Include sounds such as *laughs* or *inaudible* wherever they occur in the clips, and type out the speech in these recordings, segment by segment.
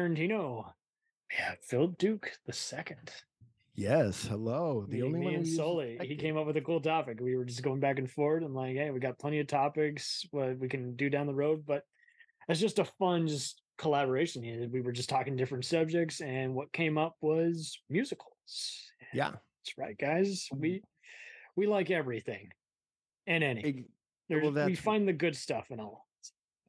Tarantino. Yeah, Phil Duke the second. Yes, hello. The only one. Sully. He came up with a cool topic. We were just going back and forth and like, hey, we got plenty of topics what we can do down the road, but it's just a fun just collaboration here. We were just talking different subjects, and what came up was musicals. Yeah, that's right, guys. Mm-hmm. We we like everything and any. Well, we find the good stuff in all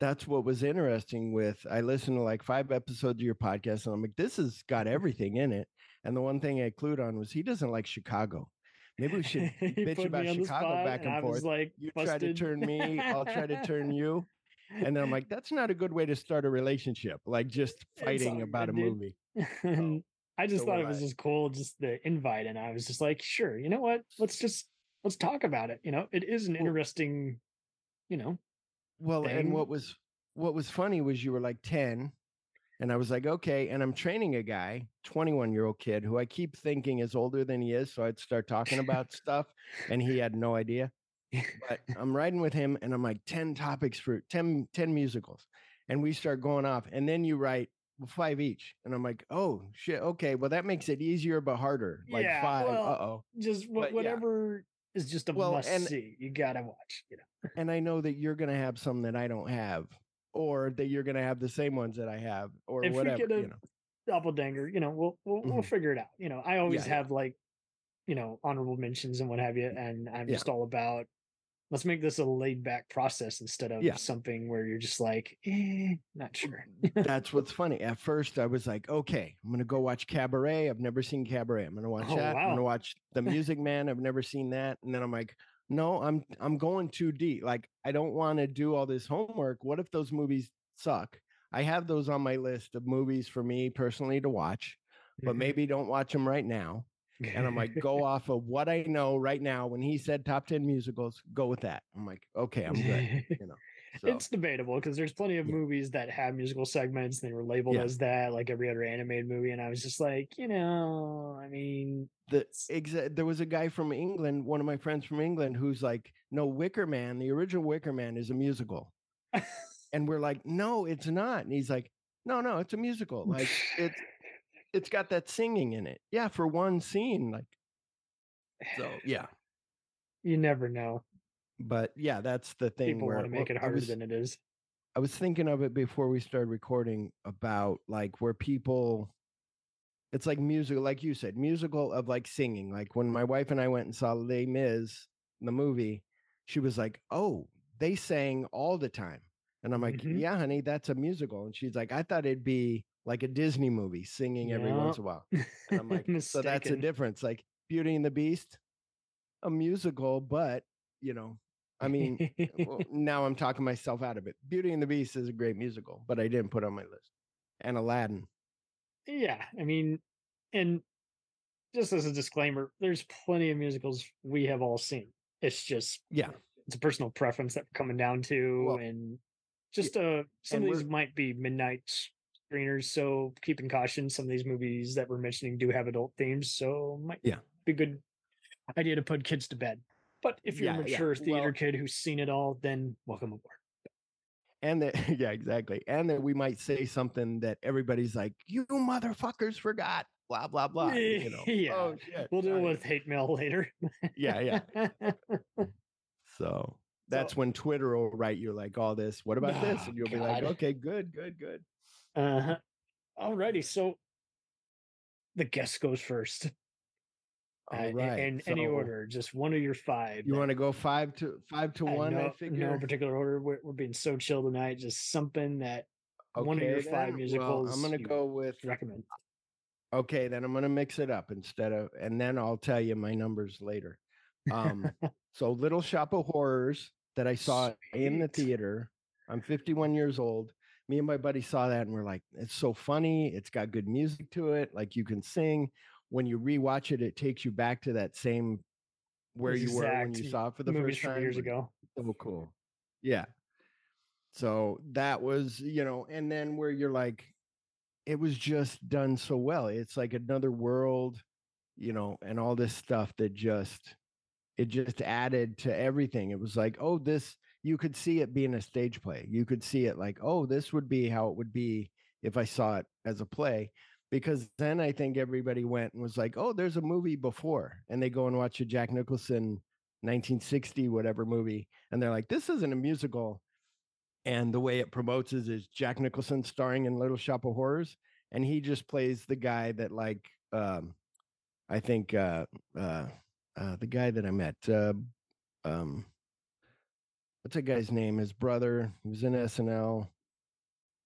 that's what was interesting with I listened to like five episodes of your podcast and I'm like, this has got everything in it. And the one thing I clued on was he doesn't like Chicago. Maybe we should *laughs* bitch about Chicago back and, and forth. Like, you busted. try to turn me, I'll try to turn *laughs* you. And then I'm like, that's not a good way to start a relationship, like just fighting about a movie. *laughs* So, I just so thought it was I. just cool, just the invite. And I was just like, sure, you know what? Let's just let's talk about it. You know, it is an interesting, you know, well, thing. and what was what was funny was you were like 10 and I was like, okay. And I'm training a guy, 21 year old kid who I keep thinking is older than he is. So I'd start talking about *laughs* stuff and he had no idea. But *laughs* I'm riding with him and I'm like 10 topics for 10, 10 musicals. And we start going off. And then you write five each. And I'm like, oh shit. Okay. Well, that makes it easier but harder. Like yeah, five. Well, uh oh. Just whatever is just a well, must and, see. You gotta watch, you know. And I know that you're gonna have some that I don't have, or that you're gonna have the same ones that I have, or if whatever. A you know. Doppelganger, you know, we'll we'll, mm-hmm. we'll figure it out. You know, I always yeah, have yeah. like, you know, honorable mentions and what have you, and I'm yeah. just all about let's make this a laid back process instead of yeah. something where you're just like, eh, not sure. *laughs* That's what's funny. At first, I was like, okay, I'm gonna go watch Cabaret. I've never seen Cabaret. I'm gonna watch oh, that. Wow. I'm gonna watch The Music Man. I've never seen that. And then I'm like, no, I'm I'm going too deep. Like, I don't want to do all this homework. What if those movies suck? I have those on my list of movies for me personally to watch, but mm-hmm. maybe don't watch them right now and I'm like, go off of what I know right now. When he said top 10 musicals, go with that. I'm like, okay, I'm good. *laughs* You know, so. it's debatable because there's plenty of yeah. movies that have musical segments. and They were labeled yeah. as that, like every other animated movie. And I was just like, you know, I mean, the exa- there was a guy from England, one of my friends from England, who's like, no, Wicker Man, the original Wicker Man is a musical. *laughs* and we're like, no, it's not. And he's like, no, no, it's a musical. Like it's it's got that singing in it. Yeah, for one scene, like so. *sighs* Yeah, you never know. But yeah, that's the thing. People where, want to make it harder was, than it is. I was thinking of it before we started recording about like where people it's like musical, like you said, musical of like singing. Like when my wife and I went and saw Les Mis, the movie, she was like, Oh, they sang all the time. And I'm like, mm-hmm. Yeah, honey, that's a musical. And she's like, I thought it'd be like a Disney movie, singing yeah. every once in a while. And I'm like, *laughs* so that's a difference. Like Beauty and the Beast, a musical, but you know, I mean, well, *laughs* now I'm talking myself out of it. Beauty and the Beast is a great musical, but I didn't put on my list. And Aladdin. Yeah, I mean, and just as a disclaimer, there's plenty of musicals we have all seen. It's just yeah, it's a personal preference that we're coming down to, well, and just uh, some of these might be midnight screeners. So keep in caution, some of these movies that we're mentioning do have adult themes, so might yeah be a good idea to put kids to bed. But if you're yeah, a mature yeah. theater well, kid who's seen it all, then welcome aboard. And that *laughs* yeah, exactly. And that we might say something that everybody's like, "You motherfuckers forgot." Blah blah *laughs* blah. You know. yeah. Oh, we'll deal with hate mail later. yeah, yeah. *laughs* so that's so, when Twitter will write you like all this. What about oh, this? And you'll God. be like, okay, good, good, good. Uh-huh. Alrighty, so the guest goes first. All uh, right. In so, any order, just one of your five. You want to go five to five to one? No, I figure. No particular order. We're, we're being so chill tonight. Just something that okay, one of your then. five musicals. Well, I'm going to go with recommend. Okay, then I'm going to mix it up instead of, and then I'll tell you my numbers later. Um, *laughs* so Little Shop of Horrors that I saw Sweet. in the theater. I'm 51 years old me and my buddy saw that and we're like, it's so funny. It's got good music to it. Like you can sing. When you rewatch it, it takes you back to that same where you were when you saw it for the first time years ago. So cool. Yeah. So that was, you know, and then where you're like, it was just done so well. It's like another world, you know, and all this stuff that just it just added to everything. It was like, oh, this you could see it being a stage play. You could see it like, oh, this would be how it would be if I saw it as a play. Because then I think everybody went and was like, oh, there's a movie before. And they go and watch a Jack Nicholson 1960 whatever movie. And they're like, this isn't a musical. And the way it promotes is, is Jack Nicholson starring in Little Shop of Horrors. And he just plays the guy that like um I think uh uh uh the guy that I met, uh um what's that guy's name? His brother, he was in SNL.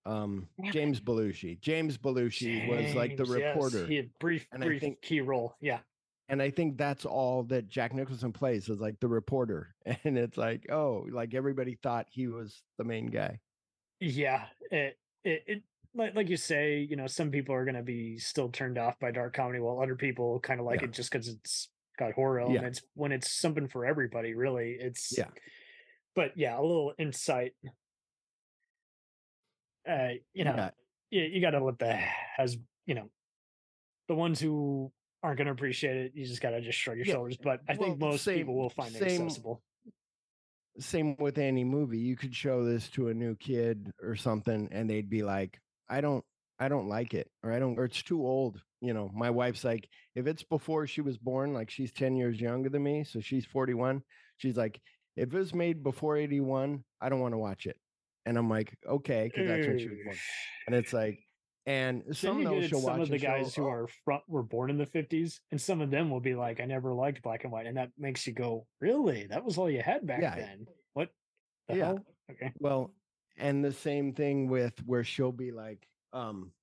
Um, James Belushi. James Belushi was like the James, yes, reporter, he had brief, And I brief think- key role. Yeah. and I think that's all that Jack Nicholson plays is like the reporter, *laughs* and it's like, oh, like everybody thought he was the main guy. Yeah, it, it, it like, like you say, you know, some people are going to be still turned off by dark comedy, while other people kind of like Yeah. it just because it's got horror Yeah. elements. When it's something for everybody, really, it's Yeah. But yeah, a little insight. Uh, you know, Yeah. you, you got to let the has you know, the ones who aren't going to appreciate it, you just got to just shrug your Yeah, shoulders. But I think most same- people will find it same- accessible. Same with any movie. You could show this to a new kid or something, and they'd be like, I don't. I don't like it, or I don't, or it's too old. You know, my wife's like, if it's before she was born, like she's 10 years younger than me, so she's 41. She's like, if it was made before 81, I don't want to watch it. And I'm like, okay, because that's when she was born. And it's like, and some you get some watch of the guys she'll, who "Oh, are front were born in the fifties, and some of them will be like, "I never liked black and white," and that makes you go, "Really? That was all you had back Yeah. then? What the Yeah. hell?" Okay, Well, and the same thing with where she'll be like, um,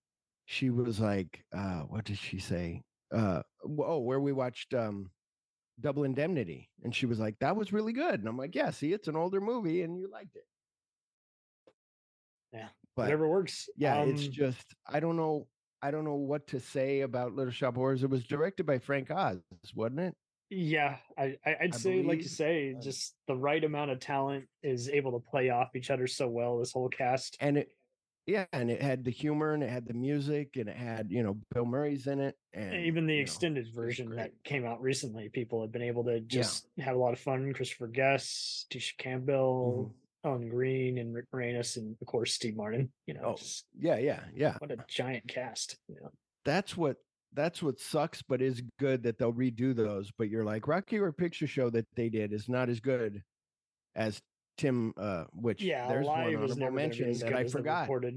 she was like, uh, what did she say? Uh, oh, where we watched um, Double Indemnity, and she was like, that was really good, and I'm like, yeah, see, it's an older movie, and you liked it. Yeah, but whatever works. yeah, it's Um, just I don't know, I don't know what to say about Little Shop of Horrors. It was directed by Frank Oz, wasn't it? yeah. I, I'd say, like you say, uh, just the right amount of talent is able to play off each other so well. This whole cast. and it yeah and it had the humor and it had the music and it had you know bill murray's in it and even the you know, extended version that came out recently, people have been able to just have a lot of fun. Christopher Guest, Tisha Mm-hmm. Campbell, Ellen Greene, and Rick Moranis, and of course Steve Martin. You know, Oh, just yeah yeah yeah what a giant cast. You know? that's what that's what sucks but is good that they'll redo those but you're like rocky horror picture show that they did is not as good as tim uh which Yeah, there's one honorable never gonna be mention that i forgot horror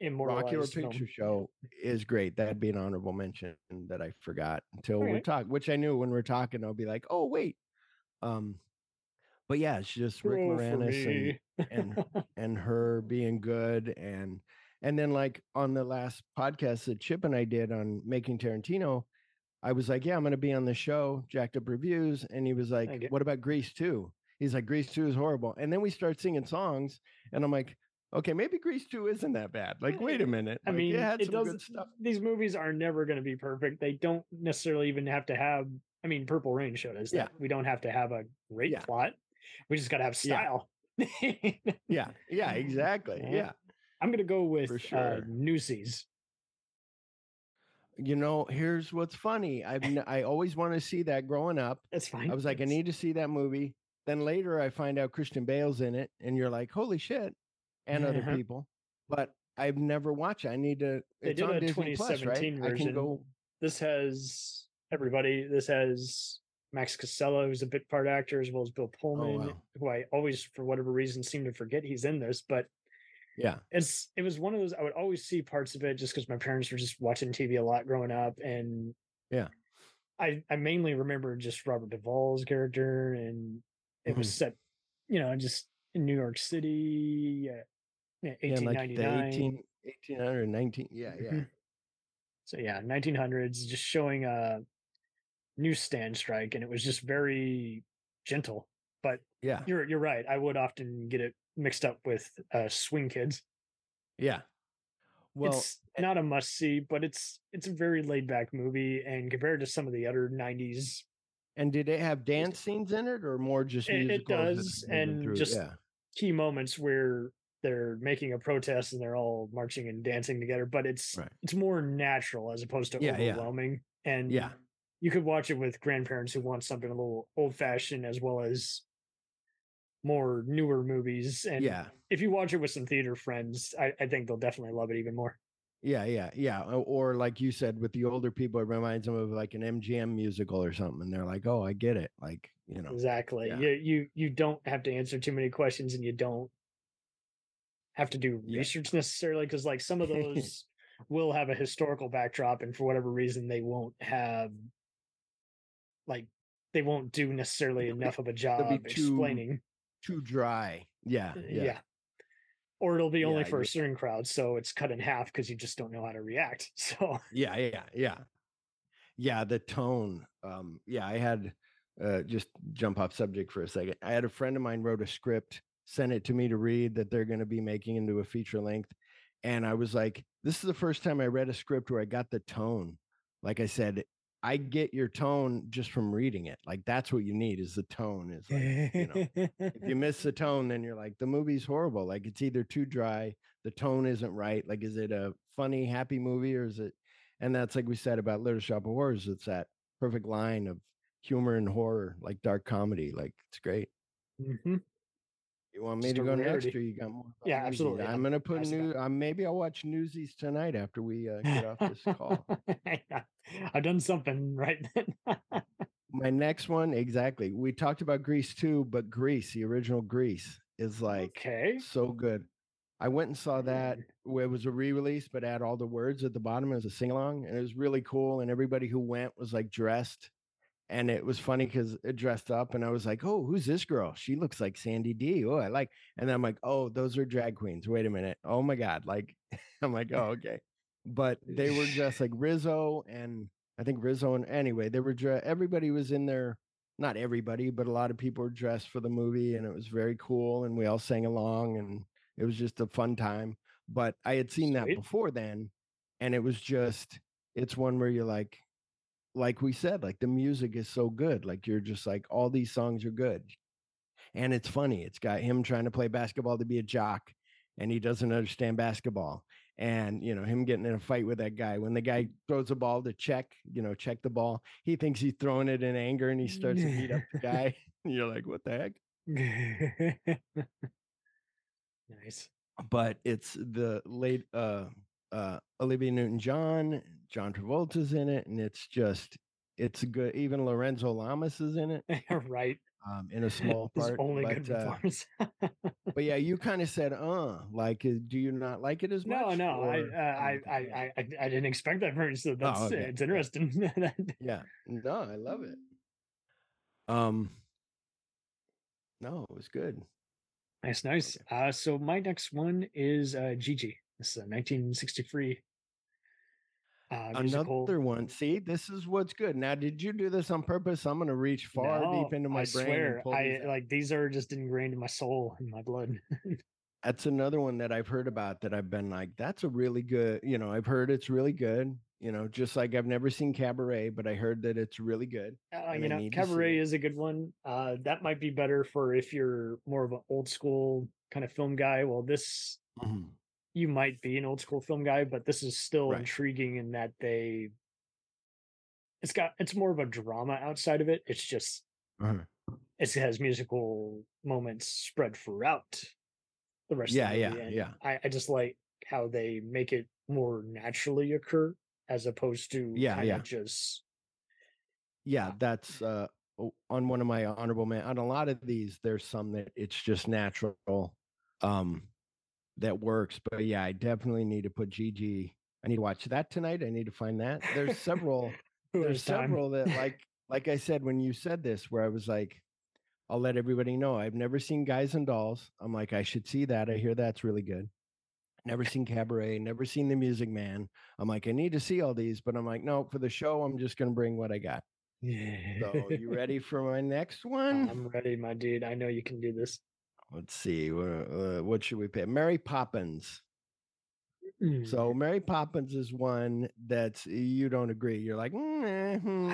immortalized film. picture show is great that'd be an honorable mention that i forgot until we Alright. talk which i knew when we're talking i'll be like oh wait um but yeah it's just rick for moranis and and *laughs* and her being good and and then like on the last podcast that Chip and I did on making Tarantino, I was like, yeah, I'm going to be on the show, jacked up reviews, and he was like, what about Grease 2? He's like, Grease 2 is horrible. And then we start singing songs, and I'm like, okay, maybe Grease 2 isn't that bad. Like, wait a minute. I Like, mean, it had it some does. good stuff. These movies are never going to be perfect. They don't necessarily even have to have. I mean, Purple Rain showed us Yeah. that we don't have to have a great Yeah. plot. We just got to have style. Yeah, yeah, *laughs* exactly. Yeah. Yeah. I'm going to go with For uh, sure. Newsies. You know, here's what's funny. I've n- I always want to see that growing up. That's fine. I was like, I need to see that movie. Then later I find out Christian Bale's in it, and you're like, holy shit, and other Uh-huh. people. But I've never watched it. I need to. They It's did on a Disney Plus, right? 2017 I version. can go. This has everybody. This has Max Casella, who's a bit part actor, as well as Bill Pullman, wow. who I always, for whatever reason, seem to forget he's in this. But Yeah, it's it was one of those I would always see parts of it just because my parents were just watching TV a lot growing up, and Yeah. I I mainly remember just Robert Duvall's character, and it was Mm-hmm. set, you know, just in New York City, uh, yeah, yeah, like ninety the nine. 18, 1819. Yeah, yeah. Mhm. So yeah, 1900s, just showing a newsstand strike, and it was just very gentle. But Yeah, you're you're right. I would often get it mixed up with uh, Swing Kids. yeah. Well, it's not a must see, but it's it's a very laid back movie, and compared to some of the other 90s, and did it have dance scenes in it, or more just It- it does, and just- yeah, key moments where they're making a protest and they're all marching and dancing together, but it's Right. it's more natural as opposed to Yeah, yeah. overwhelming. And Yeah. you could watch it with grandparents who want something a little old fashioned as well as more newer movies. And yeah, if you watch it with some theater friends, I, I think they'll definitely love it even more. Yeah, yeah, yeah. Or, or like you said, with the older people, it reminds them of like an MGM musical or something, and they're like, "Oh, I get it." Like you know, Exactly. Yeah. You you you don't have to answer too many questions, and you don't have to do Yeah. research necessarily because like some of *laughs* those will have a historical backdrop, and for whatever reason, they won't have like they won't do necessarily enough of a job too- explaining. too dry. Yeah, Uh, yeah, Yeah. Or it'll be only Yeah, for a certain crowd, so it's cut in half because you just don't know how to react. *laughs* So yeah, yeah, yeah, yeah. The tone. Um, yeah, I had uh, just jump off subject for a second. I had a friend of mine wrote a script, sent it to me to read that they're going to be making into a feature length, and I was like, "This is the first time I read a script where I got the tone." Like I said, I get your tone just from reading it. Like that's what you need is the tone. Is like you know, if you miss the tone, then you're like, the movie's horrible. Like it's either too dry, the tone isn't right. Like, is it a funny, happy movie or is it? And that's like we said about Little Shop of Horrors. It's that perfect line of humor and horror, like dark comedy. Like it's great. Mhm. You want me Just to go next, rarity. or you got more? Yeah, Newsies? absolutely. I'm gonna put passing new. Uh, maybe I'll watch Newsies tonight after we uh, get off this call. *laughs* I've done something right then. *laughs* My next one, exactly. We talked about Grease too, but Grease, the original Grease, is like okay. so good. I went and saw that where it was a re-release, but had all the words at the bottom as a sing-along, and it was really cool. And everybody who went was like dressed, and it was funny because it dressed up, and I was like, "Oh, who's this girl? She looks like Sandy D. Oh, I like." And then I'm like, "Oh, those are drag queens. Wait a minute. Oh my god!" Like, *laughs* I'm like, "Oh, okay." But they were just like Rizzo and I think Rizzo and anyway, they were dre- everybody was in there. Not everybody, but a lot of people were dressed for the movie, and it was very cool. And we all sang along, and it was just a fun time. But I had seen that Sweet. before then, and it was just it's one where you're like, like we said, like the music is so good. Like you're just like all these songs are good, and it's funny. It's got him trying to play basketball to be a jock, and he doesn't understand basketball and you know him getting in a fight with that guy when the guy throws a ball to check you know check the ball he thinks he's throwing it in anger and he starts to beat up the guy *laughs* and you're like what the heck *laughs* nice. but it's the late uh uh olivia newton-john john travolta's in it and it's just it's good even lorenzo lamas is in it *laughs* right. um in a small part only but, good uh, *laughs* but yeah you kind of said uh like uh, do you not like it as much no, no, I, or- uh, I, Oh, I. I, I, I didn't expect that very so that's uh, okay, it's interesting. *laughs* Yeah. No, I love it. Um No, it was good. nice, nice. Uh, so my next one is uh, Gigi. This is a 1963 uh, musical. Another one. See, this is what's good. Now, did you do this on purpose? I'm gonna reach far No, deep into my I brain. swear, I out. like these are just ingrained in my soul, in my blood. *laughs* that's another one that I've heard about that I've been like, that's a really good, you know, I've heard it's really good. You know, just like I've never seen Cabaret, but I heard that it's really good. Uh, you I know, to Cabaret is a good one. Uh, that might be better for if you're more of an old school kind of film guy. Well, this you might be an old school film guy, but this is still Right. intriguing in that they it's got it's more of a drama outside of it. It's just Uh-huh. it has musical moments spread throughout the rest Yeah, of the yeah, movie. and yeah. I, I just like how they make it more naturally occur as opposed to Yeah, yeah. just yeah that's uh on one of my honorable men on a lot of these there's some that it's just natural um that works but yeah i definitely need to put Gigi i need to watch that tonight i need to find that there's several *laughs* there's several that like *laughs* like i said when you said this where i was like i'll let everybody know i've never seen guys and dolls i'm like i should see that i hear that's really good never seen cabaret never seen the music man i'm like i need to see all these but i'm like no for the show i'm just to bring what i got Yeah. so you *laughs* ready for my next one? I'm ready, my dude. I know you can do this. Let's see. Uh, uh, what should we pick? Mary Poppins. Mm. So Mary Poppins is one that's you don't agree. You're like, mm, eh, hmm."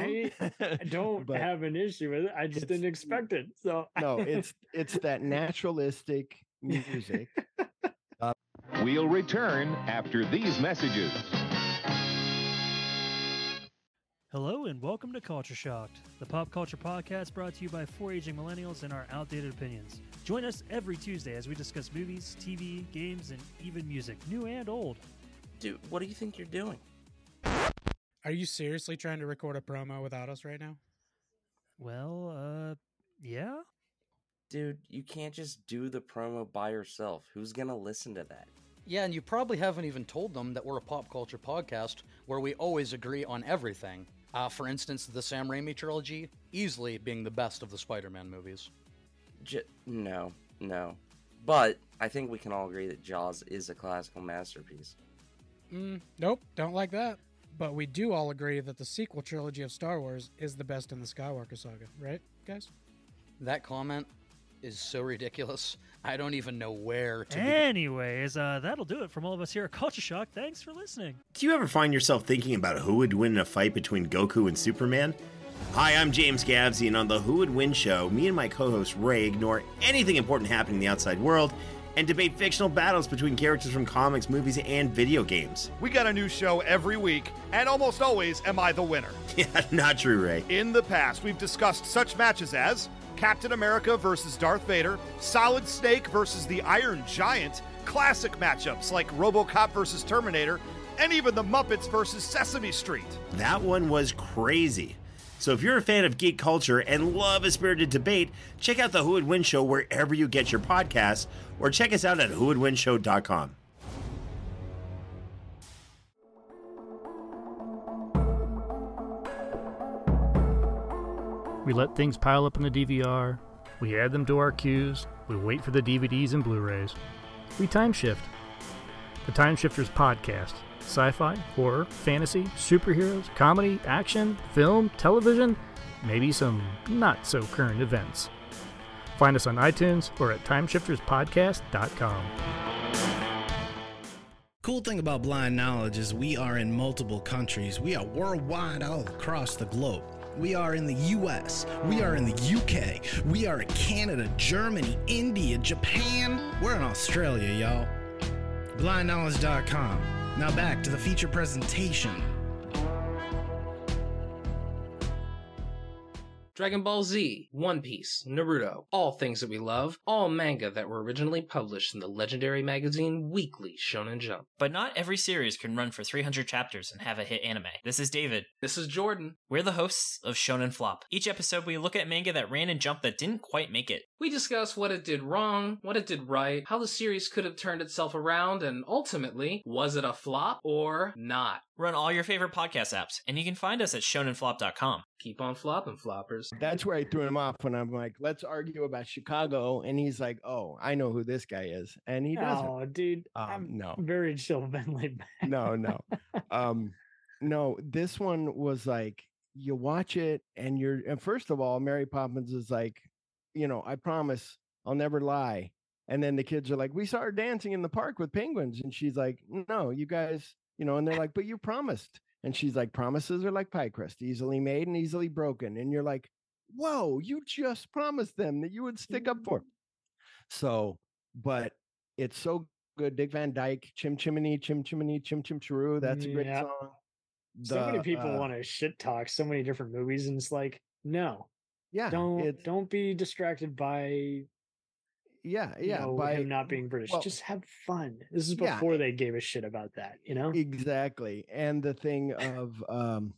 I *laughs* don't But have an issue with it. I just didn't expect it. So no, it's it's that *laughs* naturalistic music. *laughs* We'll return after these messages. Hello and welcome to Culture Shocked, the pop culture podcast brought to you by four aging millennials and our outdated opinions. Join us every Tuesday as we discuss movies, TV, games, and even music, new and old. Dude, what do you think you're doing? Are you seriously trying to record a promo without us right now? Well, uh, yeah? Dude, you can't just do the promo by yourself. Who's gonna listen to that? Yeah, and you probably haven't even told them that we're a pop culture podcast where we always agree on everything. Uh, for instance, the Sam Raimi trilogy, easily being the best of the Spider Man movies. J- no, no. But I think we can all agree that Jaws is a classical masterpiece. Mm, nope, don't like that. But we do all agree that the sequel trilogy of Star Wars is the best in the Skywalker saga, right, guys? That comment is so ridiculous. I don't even know where to. begin. Anyways, uh, that'll do it from all of us here at Culture Shock. Thanks for listening. Do you ever find yourself thinking about who would win in a fight between Goku and Superman? Hi, I'm James Gavsey, and on the Who Would Win show, me and my co host Ray ignore anything important happening in the outside world and debate fictional battles between characters from comics, movies, and video games. We got a new show every week, and almost always am I the winner. *laughs* Yeah, not true, Ray. In the past, we've discussed such matches as Captain America versus Darth Vader, Solid Snake versus the Iron Giant, classic matchups like Robocop versus Terminator, and even the Muppets versus Sesame Street. That one was crazy. So if you're a fan of geek culture and love a spirited debate, check out the Who Would Win show wherever you get your podcasts, or check us out at whowouldwinshow.com. We let things pile up in the DVR, we add them to our queues, we wait for the DVDs and Blu rays. We time shift. The Time Shifters Podcast sci fi, horror, fantasy, superheroes, comedy, action, film, television, maybe some not so current events. Find us on iTunes or at timeshifterspodcast.com. Cool thing about Blind Knowledge is we are in multiple countries. We are worldwide all across the globe. We are in the US. We are in the UK. We are in Canada, Germany, India, Japan. We're in Australia, y'all. BlindKnowledge.com. Now back to the feature presentation. Dragon Ball Z, One Piece, Naruto, all things that we love, all manga that were originally published in the legendary magazine Weekly Shonen Jump. But not every series can run for 300 chapters and have a hit anime. This is David. This is Jordan. We're the hosts of Shonen Flop. Each episode, we look at manga that ran in Jump that didn't quite make it. We discuss what it did wrong, what it did right, how the series could have turned itself around, and ultimately, was it a flop or not? Run all your favorite podcast apps, and you can find us at shonenflop.com. Keep on flopping, floppers. That's where I threw him off when I'm like, let's argue about Chicago. And he's like, oh, I know who this guy is. And he doesn't. Oh, dude. Um, I'm no. very chill, been laid back. no, no. *laughs* Um, no, this one was like you watch it and you're and first of all, Mary Poppins is like, you know, I promise I'll never lie. And then the kids are like, We saw her dancing in the park with penguins. And she's like, No, you guys, you know, and they're like, But you promised. And she's like, Promises are like pie crust, easily made and easily broken. And you're like, Whoa, you just promised them that you would stick up for. 'em." So, but it's so good. Dick Van Dyke, Chim Chimney, Chim Chimney, Chim Chim Chiroo. That's a great Yep. song. so many people uh, want to shit talk so many different movies, and it's like, no, Yeah, don't don't be distracted by yeah, you yeah. know, by him not being British. well, Just have fun. This is Yeah, before they gave a shit about that, you know. exactly. And the thing of um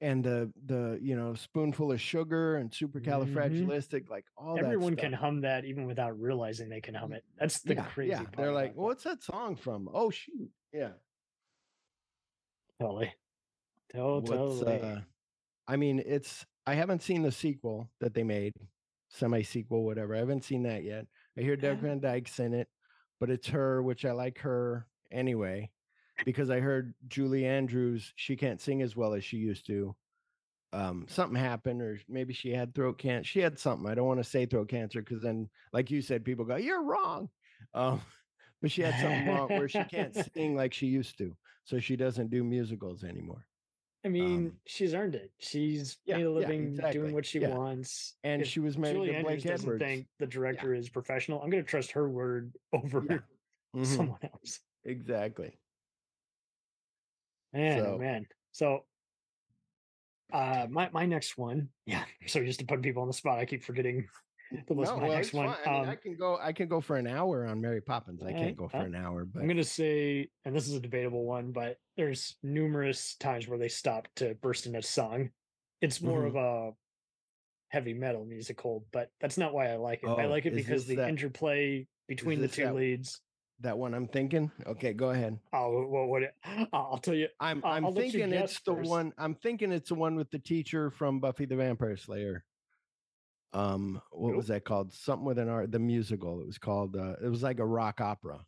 and the the you know spoonful of sugar and supercalifragilistic, like all Mm-hmm. Everyone can hum that even without realizing they can hum it. That's the yeah, crazy yeah. part. They're like, what's that song from? Oh shoot, yeah. totally, totally. uh, I mean, it's I haven't seen the sequel that they made, semi sequel, whatever. I haven't seen that yet. I hear Doug. Van Dyke's in it, but it's her, which I like her anyway, because I heard Julie Andrews, she can't sing as well as she used to. Um, something happened, or maybe she had throat cancer. She had something. I don't want to say throat cancer because then, like you said, people go, "You're wrong." Um, *laughs* but she had something wrong where she can't *laughs* sing like she used to, so she doesn't do musicals anymore. I mean, um, she's earned it. She's yeah, made a yeah, living exactly, doing what she yeah. wants. And If she was married Julie to Andrews Blake doesn't Edwards. think the director is professional. I'm going to trust her word *laughs* over *laughs* Mhm. someone else. Exactly. Man, oh So- man. So Uh, my my next one, yeah. *laughs* So just to put people on the spot, I keep forgetting the list. No, my well, next one. I, mean, Um, I can go. I can go for an hour on Mary Poppins. I can't go for an hour, but I'm gonna say, and this is a debatable one, but there's numerous times where they stop to burst into a song. It's more Mhm. of a heavy metal musical, but that's not why I like it. I Oh, like it because the that- interplay between the two that- leads. that one I'm thinking. Okay, go ahead. Oh, what? what I'll tell you. I'm I'm I'll you thinking it's the first. one. I'm thinking it's the one with the teacher from Buffy the Vampire Slayer. Um, what was that called? Something with an art. The musical. It was called. Uh, it was like a rock opera.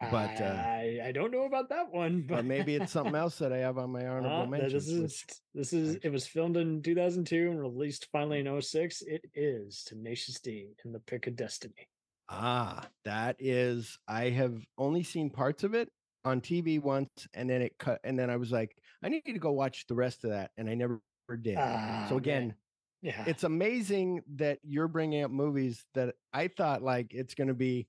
But uh, I I don't know about that one, *laughs* but maybe it's something else that I have on my honorable Uh, mentions. This is this is it was filmed in 2002 and released finally in 06. It is Tenacious D in the Pick of Destiny. Ah, that is. I have only seen parts of it on TV once, and then it cut. And then I was like, I need to go watch the rest of that, and I never did. Ah, so man. Yeah. it's amazing that you're bringing up movies that I thought like it's going to be.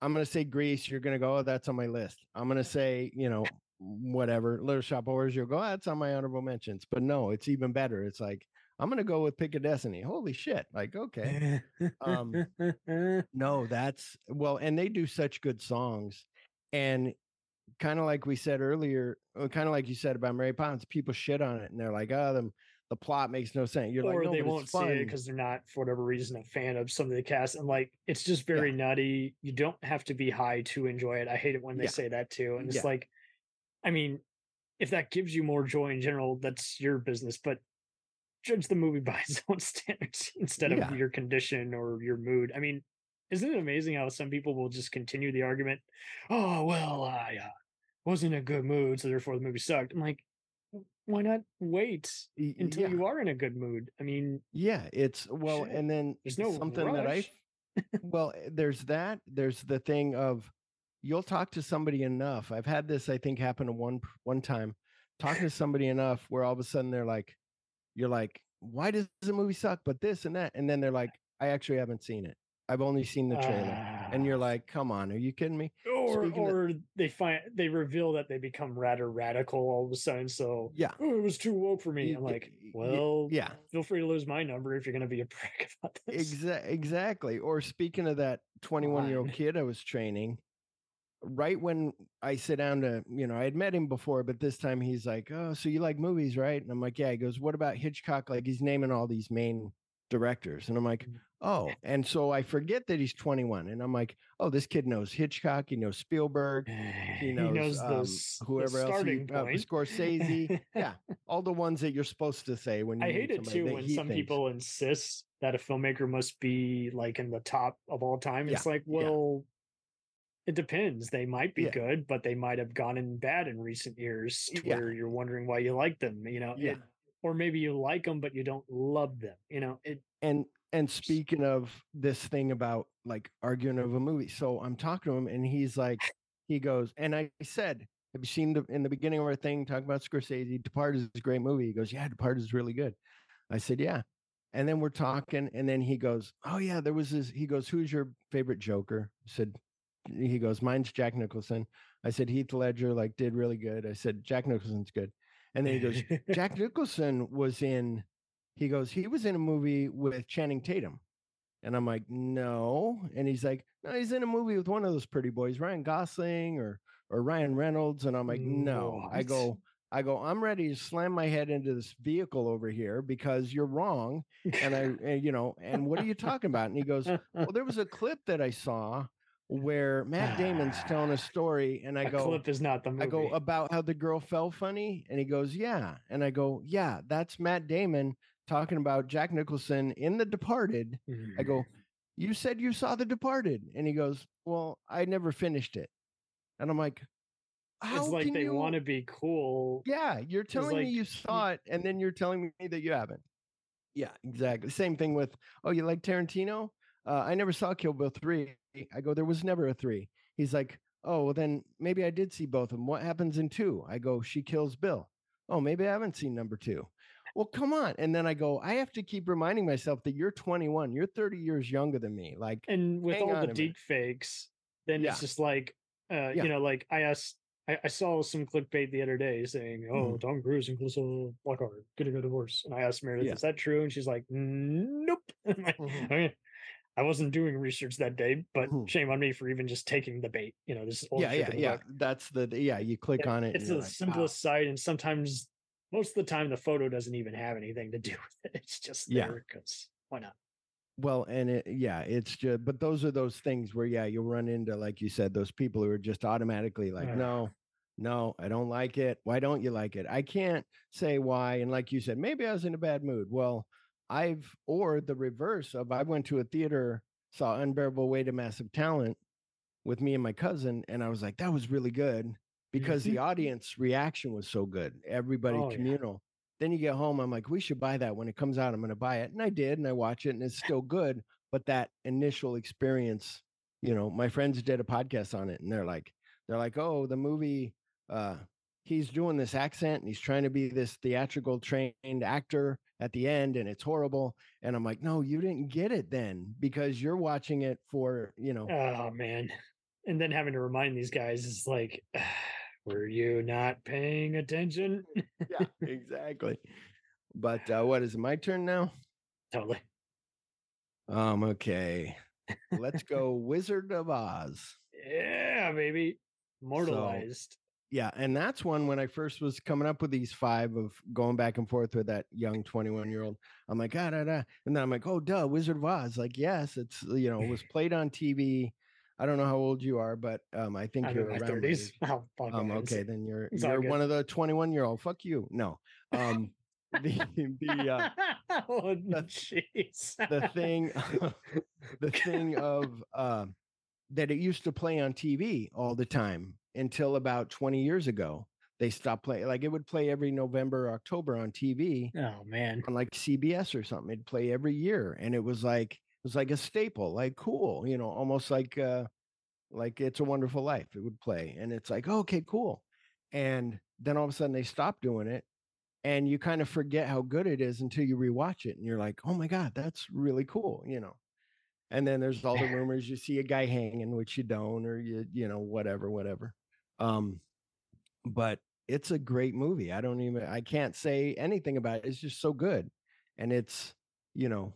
I'm going to say Grease. You're going to go, oh, that's on my list. I'm going to say, you know, whatever, Little Shop of Horrors. You'll go, oh, that's on my honorable mentions. But no, it's even better. It's like I'm going to go with Pick of Destiny. Holy shit! Like, okay. um, no, that's well, and they do such good songs, and kind of like we said earlier, kind of like you said about Mary Poppins, people shit on it, and they're like, oh, the the plot makes no sense. You're or like, no, they won't see it because they're not, for whatever reason, a fan of some of the cast. And like, it's just very nutty. You don't have to be high to enjoy it. I hate it when they Yeah. say that too. And it's Yeah. like, I mean, if that gives you more joy in general, that's your business. But judge the movie *laughs* by its own standards instead Yeah. of your condition or your mood. I mean, isn't it amazing how some people will just continue the argument? Oh well, I uh, wasn't in a good mood, so therefore the movie sucked. I'm like, why not wait until yeah. you are in a good mood? I mean, Yeah, it's well, Shit. and then There's no something that I *laughs* well, eh, there's that. There's the thing of you'll talk to somebody enough. I've had this, I think, happen to one one time. Talking to somebody enough where all of a sudden they're like, you're like, why does the movie suck? But this and that, and then they're like, I actually haven't seen it. I've only seen the trailer, and you're like, come on, are you kidding me? Or Speaking of- they find they reveal that they become rather radical all of a sudden. So Yeah. oh, it was too woke for me. I'm like, well, yeah. feel free to lose my number if you're going to be a *laughs* prick about this. Exa- exactly. Or speaking of that 21 year old kid I was training, right when I sit down to, you know, I had met him before, but this time he's like, Oh, so you like movies, right? And I'm like, Yeah. He goes, What about Hitchcock? Like he's naming all these main directors. And I'm like, Mm. Oh. And so I forget that he's 21. And I'm like, Oh, this kid knows Hitchcock. He knows Spielberg. He *laughs* knows, knows the um, the whoever else. He, uh. Scorsese. *laughs* yeah. All the ones that you're supposed to say when you I hate it too when some thinks- people insist that a filmmaker must be like in the top of all time. It's Yeah, like, yeah. well, it depends. They might be Yeah. good, but they might have gone in bad in recent years to Yeah. where you're wondering why you like them. You know, Yeah. it- or maybe you like them but you don't love them. You know, it. and and speaking of this thing about like arguing over a movie so i'm talking to him and he's like he goes and i said have you seen the in the beginning of our thing talking about scorsese depart is a great movie. He goes yeah depart is really good. I said yeah. And then we're talking and then he goes oh yeah there was this he goes who's your favorite joker? I said he goes mine's jack nicholson. I said heath ledger like did really good. I said jack nicholson's good and then he goes jack *laughs* nicholson was in he goes, he was in a movie with Channing Tatum. And I'm like, no. And he's like, no, he's in a movie with one of those pretty boys, Ryan Gosling or or Ryan Reynolds. And I'm like, no. I go, I go, I'm ready to slam my head into this vehicle over here because you're wrong. And I, *laughs* and, you know, and what are you talking about? And he goes, well, there was a clip that I saw where Matt Damon's ah. telling a story, and I A go, clip is not the movie." I go about how the girl fell funny, and he goes, yeah, and I go, yeah, that's Matt Damon talking about Jack Nicholson in The Departed. I go, mm-hmm. you said you saw The Departed, and he goes, well, I never finished it, and I'm like, how it's like they you? want to be cool. Yeah, you're telling me you saw it, and then you're telling me that you haven't. Yeah, exactly. Same thing with, oh, you like Tarantino? Uh, I never saw Kill Bill 3. I go, there was never a three. He's like, oh, well, then maybe I did see both of them. What happens in two? I go, she kills Bill. Oh, maybe I haven't seen number two. Well, come on. And then I go, I have to keep reminding myself that you're 21. You're 30 years younger than me. Like, and with all the deep fakes, then Yeah. it's just like, uh, Yeah. you know, like I asked, I, I saw some clickbait the other day saying, "Oh, Mhm. Tom Cruise and Calista Flockhart getting a divorce," and I asked Meredith, Yeah. "Is that true?" And she's like, "Nope." *laughs* Like, Mhm. "Okay." I wasn't doing research that day, but Mhm. shame on me for even just taking the bait. You know, this is yeah, yeah, yeah. That's the yeah. You click on it. It's the like, wow. simplest site, and sometimes, most of the time, the photo doesn't even have anything to do with it. It's just Yeah. there because why not? Well, and it, yeah, it's just, but those are those things where, yeah, you'll run into, like you said, those people who are just automatically like, no, no, I don't like it. Why don't you like it? I can't say why. And like you said, maybe I was in a bad mood. Well, I've, or the reverse of, I went to a theater, saw Unbearable Weight of Massive Talent with me and my cousin, and I was like, that was really good because the audience reaction was so good. Everybody Oh, yeah. communal. Then you get home, I'm like, we should buy that when it comes out. I'm going to buy it. And I did, and I watch it, and it's still good. But that initial experience, you know, my friends did a podcast on it, and they're like, they're like, oh, the movie, uh, he's doing this accent and he's trying to be this theatrical trained actor at the end, and it's horrible. And I'm like, no, you didn't get it then because you're watching it for, you know, Oh man. And then having to remind these guys is like, *sighs* were you not paying attention? yeah, *laughs* exactly. But uh, what is it? My turn now? Totally. Um, okay. Let's *laughs* go Wizard of Oz. Yeah, baby. Immortalized. Yeah, and that's one when I first was coming up with these five of going back and forth with that young 21 year old. I'm like, ah, da, da. And then I'm like, oh, duh, Wizard of Oz. Like, yes, it's, you know, it was *laughs* played on TV. I don't know how old you are, but um, I think I'm you're around. my 30s. Oh, Um, okay, then you're it's you're one of the 21 year old. Fuck you. No. *laughs* Um, the the uh, oh, jeez. the thing the thing *laughs* of uh, that it used to play on TV all the time until about 20 years ago. They stopped playing. Like it would play every November, October on TV. Oh man, on like CBS or something. It'd play every year, and it was like it was like a staple, like cool, you know, almost like uh, like It's a Wonderful Life. It would play, and it's like okay, cool. And then all of a sudden they stopped doing it, and you kind of forget how good it is until you rewatch it, and you're like, oh my god, that's really cool, you know. And then there's all the *laughs* rumors you see a guy hanging, which you don't, or you you know whatever, whatever. Um, but it's a great movie. I don't even I can't say anything about it. It's just so good. And it's, you know,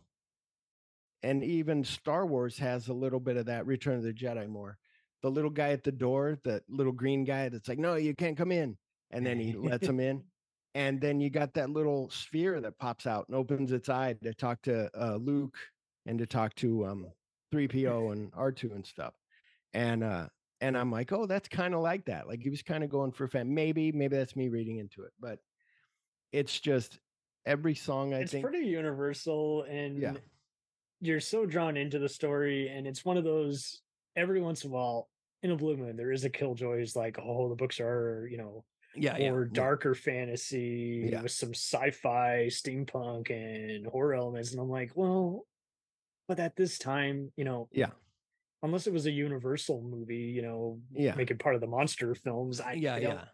and even Star Wars has a little bit of that Return of the Jedi more. The little guy at the door, the little green guy that's like, "No, you can't come in." And then he lets him in. And then you got that little sphere that pops out and opens its eye to talk to uh, Luke and to talk to um 3PO and R2 and stuff. And uh and I'm like, oh, that's kind of like that. Like he was kind of going for a fan. Maybe, maybe that's me reading into it, but it's just every song I it's think. pretty universal, and Yeah. you're so drawn into the story, and it's one of those. Every once in a while, in a blue moon, there is a killjoy who's like, "Oh, the books are, you know, Yeah, or yeah. darker fantasy Yeah. with some sci-fi, steampunk, and horror elements." And I'm like, well, but at this time, you know, Yeah. Unless it was a Universal movie, you know, Yeah. making part of the monster films, I yeah, yeah,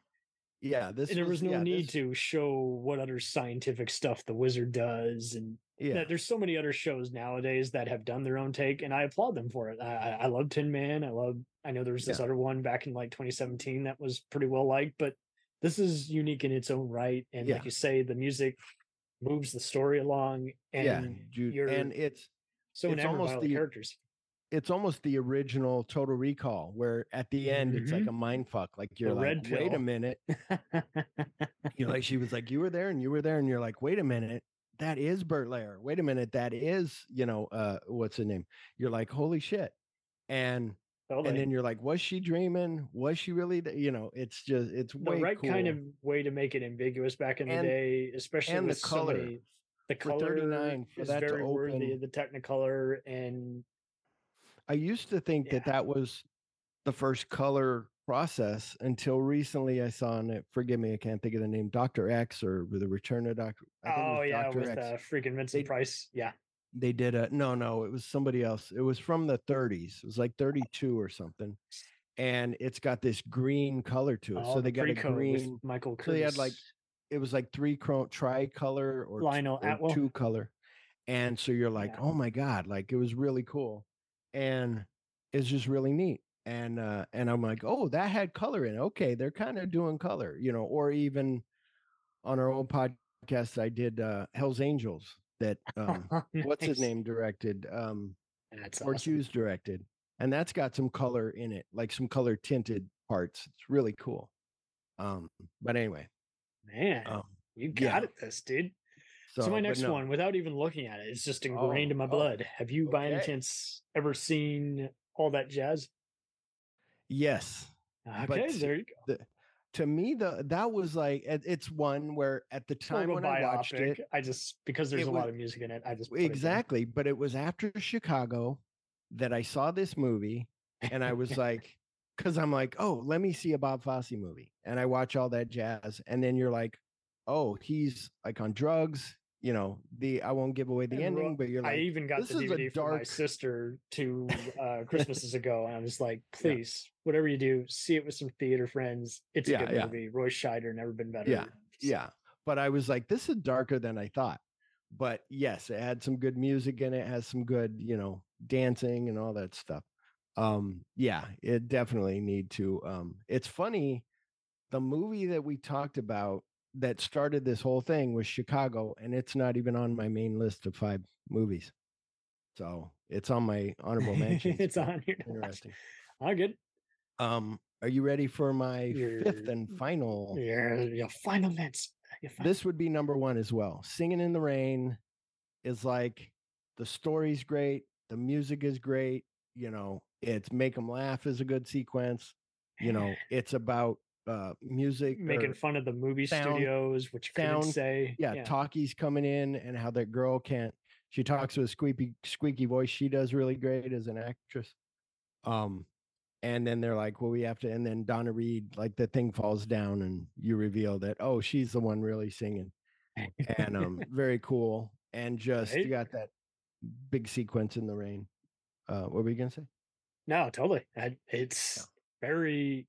yeah. This and there was no yeah, need this- to show what other scientific stuff the wizard does and Yeah. there's so many other shows nowadays that have done their own take and i applaud them for it i, I love tin man i love i know there was this Yeah. other one back in like 2017 that was pretty well liked but this is unique in its own right and like you say the music moves the story along and yeah, dude, and it's so it's almost the the- characters it's almost the original Total Recall, where at the end it's like a mind fuck. Like you're Mm-hmm. The like, wait a minute. *laughs* you're like, she was like, you were there and you were there, and you're like, wait a minute, that is Bert Lahr. Wait a minute, that is, you know, uh, what's the name? You're like, holy shit. And Totally. and then you're like, was she dreaming? Was she really? th- You know, it's just it's the way right kind of way to make it ambiguous back in the day especially and the with so color. many- the For color 39 for is very worthy of the technicolor and I used to think that that was the first color process until recently I saw on it. Forgive me, I can't think of the name. Doctor X or the Return of Doctor. I think it oh yeah Dr. with X. uh, freaking vincent price yeah They did a no, no. It was somebody else. It was from the 30s. It was like 32 or something, and it's got this green color to it. Oh, so they the got a green. Michael So they had like it was like three chrome tricolor or Lionel or two color, and so you're like, oh my god, like it was really cool, and it's just really neat. and uh and i'm like oh that had color in it okay they're kind of doing color you know or even on our old podcast i did uh hell's angels that um *laughs* what's his name directed um That's or awesome. Hughes directed and that's got some color in it like some color tinted parts it's really cool um but anyway Man, um you yeah. got it, this dude. So, so my next no. one, without even looking at it, it's just oh, ingrained Oh, in my oh, blood. Have you, by any chance, ever seen all that jazz? yes Okay, s- there you go. the, to me the that was like it's one where at the time when i watched it I just because there's a was- lot of music in it. I just exactly but it was after chicago that i saw this movie and i was *laughs* like because i'm like oh let me see a bob fosse movie and i watch all that jazz and then you're like oh he's like on drugs you know the i won't give away the And ending but you're like I even got this the is a DVD for my dark sister to uh, Christmases ago, and I was like, *laughs* "Please, whatever you do, see it with some theater friends. It's a Yeah, good yeah. movie. Roy Scheider never been better." Yeah, yeah. But I was like, this is darker than I thought. But yes, it had some good music in it, has some good, you know, dancing and all that stuff. Um, yeah, it definitely need to. Um, it's funny, the movie that we talked about that started this whole thing was Chicago, and it's not even on my main list of five movies. So it's on my honorable *laughs* mentions. it's on here. Interesting. Oh, good. Um, are you ready for my fifth and final? Your, your final minutes. Your final- this would be number one as well. Singing in the Rain is like the story's great, the music is great. You know, it's make them laugh is a good sequence. You know, *laughs* it's about uh music making fun of the movie sound- studios, which sound. say. Yeah, talkies coming in and how that girl can't. She talks with a squeaky squeaky voice. She does really great as an actress. Um, and then they're like, well, we have to. And then Donna Reed, like the thing falls down, and you reveal that oh, she's the one really singing. and um *laughs* very cool and just Right? you got that big sequence in the rain uh what were you gonna say No, totally. I, it's very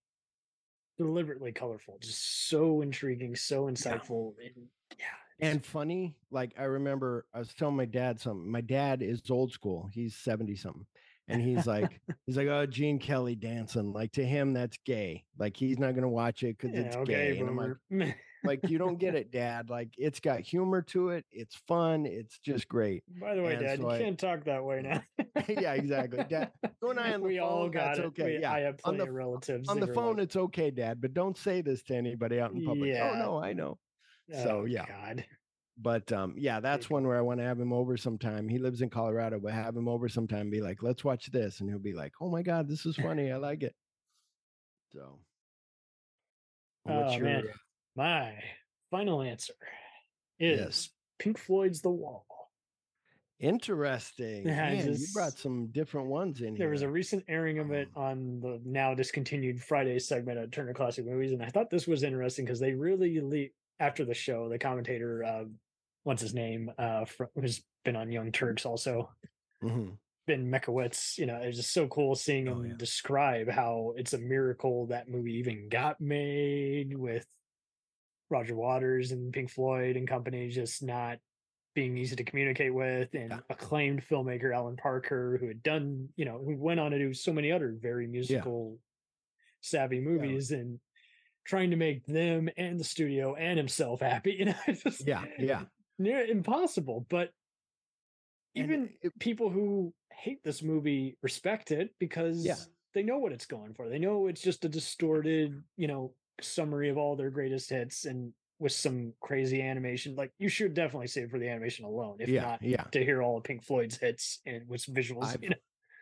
deliberately colorful, just so intriguing, so insightful. And yeah, and funny like i remember i was telling my dad something my dad is old school he's 70 something and he's like *laughs* he's like oh gene kelly dancing like to him that's gay like he's not gonna watch it because yeah, it's okay, gay and i'm like. *laughs* like you don't get it dad like it's got humor to it it's fun it's just great By the way, And Dad, so you I- can't talk that way now. *laughs* yeah exactly dad *laughs* you and i on the we phone all got it. okay We- yeah I have on the of relatives on the phone like, it's okay dad but don't say this to anybody out in public Yeah. oh no i know oh, so yeah God. but um yeah that's one where i want to have him over sometime he lives in colorado but have him over sometime and be like let's watch this and he'll be like oh my god this is *laughs* funny i like it so what's Oh, your man. My final answer is Yes. Pink Floyd's The Wall. interesting *laughs* Yeah, Man, you brought some different ones in There here was a recent airing of it on the now discontinued Friday segment of Turner Classic Movies, and I thought this was interesting because they really le- after the show, the commentator, uh, what's his name, uh, fr- who's been on Young Turks, also Mhm. Ben Mankiewicz. You know, it's just so cool seeing Oh, him describe how it's a miracle that movie even got made with Roger Waters and Pink Floyd and company just not being easy to communicate with and acclaimed filmmaker Alan Parker who had done, you know, who went on to do so many other very musical savvy movies and trying to make them and the studio and himself *laughs* happy, you know, *laughs* it's just yeah yeah near impossible. But And even people who hate this movie respect it because they know what it's going for. They know it's just a distorted, you know, summary of all their greatest hits and with some crazy animation. Like you should definitely save for the animation alone, if Yeah, not yeah. to hear all of Pink Floyd's hits and with visuals. I've, you know?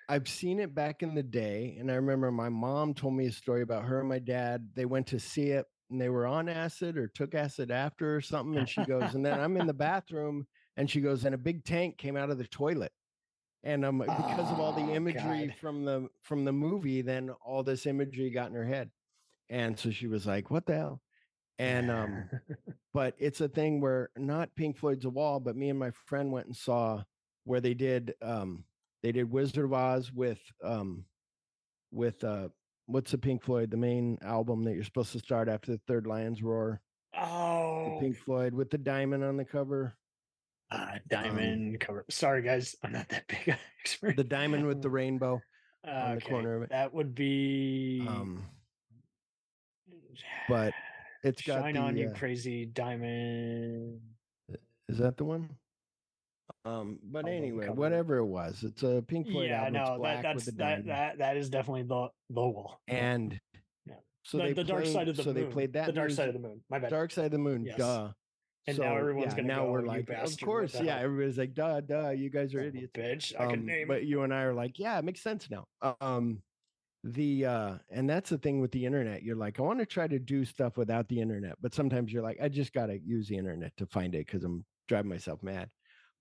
I've seen it back in the day, and I remember my mom told me a story about her and my dad. They went to see it, and they were on acid or took acid after or something. And she goes, and then I'm in the bathroom, and she goes, and a big tank came out of the toilet, and um, because of all the Oh, imagery God. from the from the movie, then all this imagery got in her head, and so she was like, "What the hell?" And um, *laughs* but it's a thing where not Pink Floyd's a wall, but me and my friend went and saw where they did um they did Wizard of Oz with um with uh what's the Pink Floyd, the main album that you're supposed to start after the third Lions Roar. The Oh, Pink Floyd with the diamond on the cover. uh, diamond cover. Sorry, guys, I'm not that big *laughs* an expert. The diamond with the rainbow. *laughs* on the corner of it. That would be Um, but it's got Shine the, on you, uh, crazy diamond. Is that the one? Um, but I'll anyway, whatever it was, it's a Pink Floyd Yeah, album. it's no, that, that's that, that that is definitely the the wall. and Yeah. so the, they the dark played, side of the moon. so moon. they played that the dark side of the moon. My bad. Dark Side of the Moon, Yes. duh. And so, now everyone's yeah, gonna now go, we're "You like, bastard, of course, yeah. hell?" Everybody's like, duh, duh, you guys are Son of a idiots. bitch. I can Um, name but it. you and I are like, yeah, it makes sense now. Um, the uh, and that's the thing with the internet. You're like, I want to try to do stuff without the internet, but sometimes you're like, I just gotta use the internet to find it because I'm driving myself mad.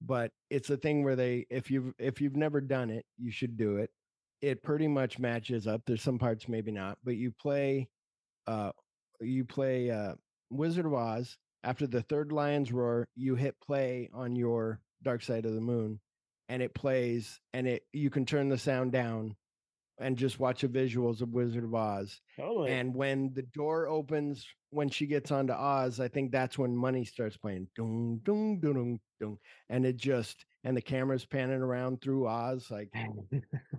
But it's a thing where they, if you've if you've never done it, you should do it. It pretty much matches up. There's some parts maybe not, but you play, uh, you play uh, Wizard of Oz. After the third lion's roar, you hit play on your Dark Side of the Moon, and it plays, and it you can turn the sound down, and just watch the visuals of Wizard of Oz. Totally. And when the door opens, when she gets onto Oz, I think that's when money starts playing. Dung, dung, dung, dung. And it just, and the camera's panning around through Oz, like,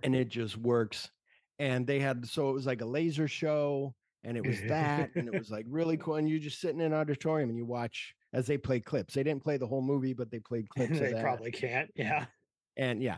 and it just works. And they had, so it was like a laser show, and it was that, and it *laughs* was like really cool. And you're just sitting in an auditorium and you watch as they play clips. They didn't play the whole movie, but they played clips. of they probably can't. Yeah. and yeah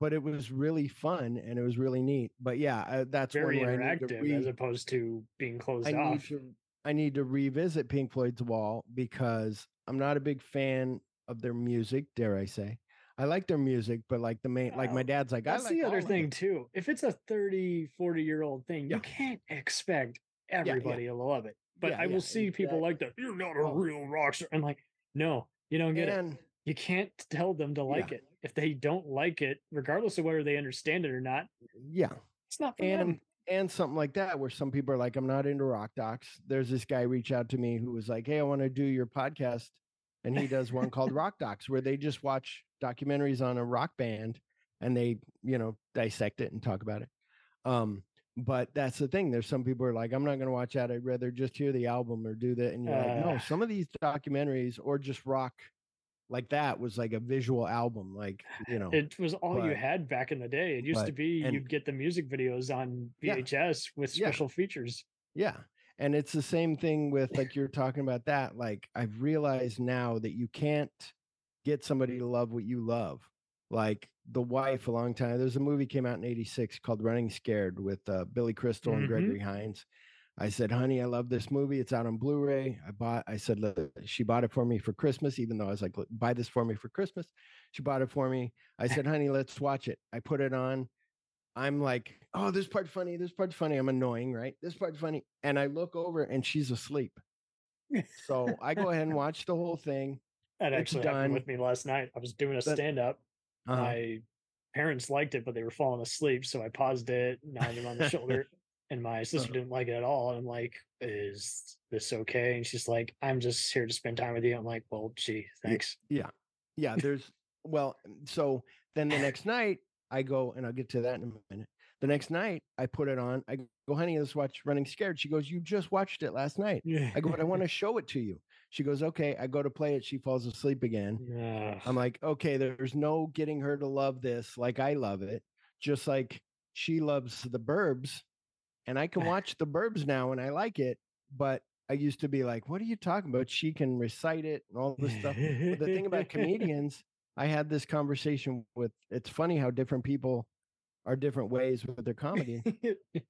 but it was really fun and it was really neat but yeah uh, that's Very where I need to interactive re- as opposed to being closed I need off. to I need to revisit Pink Floyd's Wall because I'm not a big fan of their music. Dare I say? I like their music, but like the main, like my Oh, dad's like, That's I like the other thing too. If it's a 30, 40 year old thing, you can't expect yeah. everybody to love it. But Yeah, I will yeah, see people like that. You're not a real rock star. I'm like, no, you don't get And- it. You can't tell them to like Yeah. it. If they don't like it, regardless of whether they understand it or not, Yeah, it's not for and them. and something like that where some people are like, I'm not into rock docs. There's this guy reach out to me who was like, Hey, I want to do your podcast, and he does one called *laughs* Rock Docs where they just watch documentaries on a rock band and they you know dissect it and talk about it. Um, but that's the thing. There's some people who are like, I'm not going to watch that. I'd rather just hear the album or do that. And you're like, no, Uh. some of these documentaries or just rock like that was like a visual album, like you *sighs* know. It was all you had back in the day. It used to be and- you'd get the music videos on Yeah. VHS with Yeah. special features. Yeah. And it's the same thing with like you're talking about that. Like I've realized now that you can't get somebody to love what you love. Like the wife a long time. There's a movie came out in 86 called Running Scared with uh, Billy Crystal and Mhm. Gregory Hines. I said, honey, I love this movie. It's out on Blu-ray. I bought, I said, "Look," she bought it for me for Christmas, even though I was like, buy this for me for Christmas. She bought it for me. I said, honey, let's watch it. I put it on. I'm like, oh, this part's funny. This part's funny. I'm annoying, right? This part's funny. And I look over and she's asleep. So I go ahead and *laughs* watch the whole thing. That actually happened with me last night. I was doing a stand up. Uh-huh. My parents liked it, but they were falling asleep. So I paused it, nodded them on the shoulder, and my sister uh-huh. didn't like it at all. And I'm like, is this okay? And she's like, I'm just here to spend time with you. I'm like, well, gee, thanks. Yeah. Yeah. There's, well, so then the next night I go, and I'll get to that in a minute. The next night I put it on. I go, honey, let's watch Running Scared. She goes, you just watched it last night. Yeah. I go, but I want to *laughs* show it to you. She goes, okay. I go to play it. She falls asleep again. Ugh. I'm like, okay, there's no getting her to love this like I love it. Just like she loves the burbs. And I can watch the burbs now and I like it. But I used to be like, what are you talking about? She can recite it and all this stuff. But the thing about *laughs* comedians, I had this conversation with it's funny how different people are different ways with their comedy.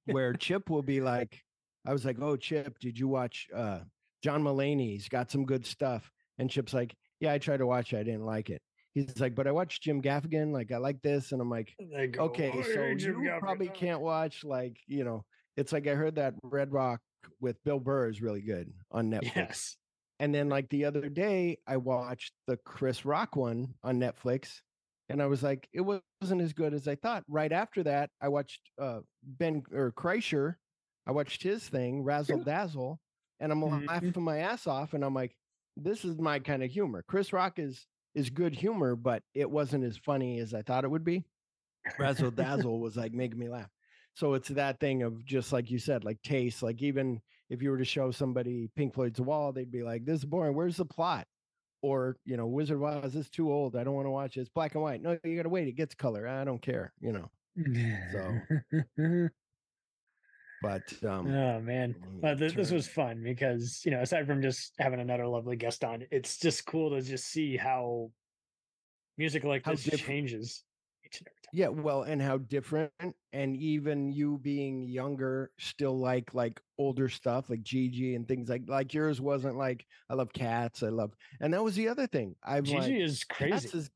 where *laughs* Chip will be like, I was like, Oh, Chip, did you watch uh John Mulaney's got some good stuff? And Chip's like, Yeah, I tried to watch it, I didn't like it. He's like, But I watched Jim Gaffigan, like I like this. And I'm like, go, Okay, "Oh, so you probably can't watch like, you know, it's like I heard that Red Rock with Bill Burr is really good on Netflix. Yes. And then like the other day, I watched the Chris Rock one on Netflix, and I was like, it wasn't as good as I thought. Right after that, I watched uh, Ben or Kreischer. I watched his thing, Razzle Dazzle, and I'm Mhm. laughing my ass off. And I'm like, this is my kind of humor. Chris Rock is is good humor, but it wasn't as funny as I thought it would be. Razzle *laughs* Dazzle was like making me laugh. So it's that thing of just like you said, like taste. Like even if you were to show somebody Pink Floyd's Wall, they'd be like, "This is boring. Where's the plot?" Or you know, Wizard of Oz is too old. I don't want to watch it. It's black and white. No, you got to wait. It gets color. I don't care. You know. So, *laughs* but um, oh man, well, th- this was fun because you know, aside from just having another lovely guest on, it's just cool to just see how music like How this changes each and every time. Yeah, well, and how different, and even you being younger, still like like older stuff like Gigi and things like like yours wasn't like I love cats, I love, and that was the other thing. I'm Gigi like, is crazy. is,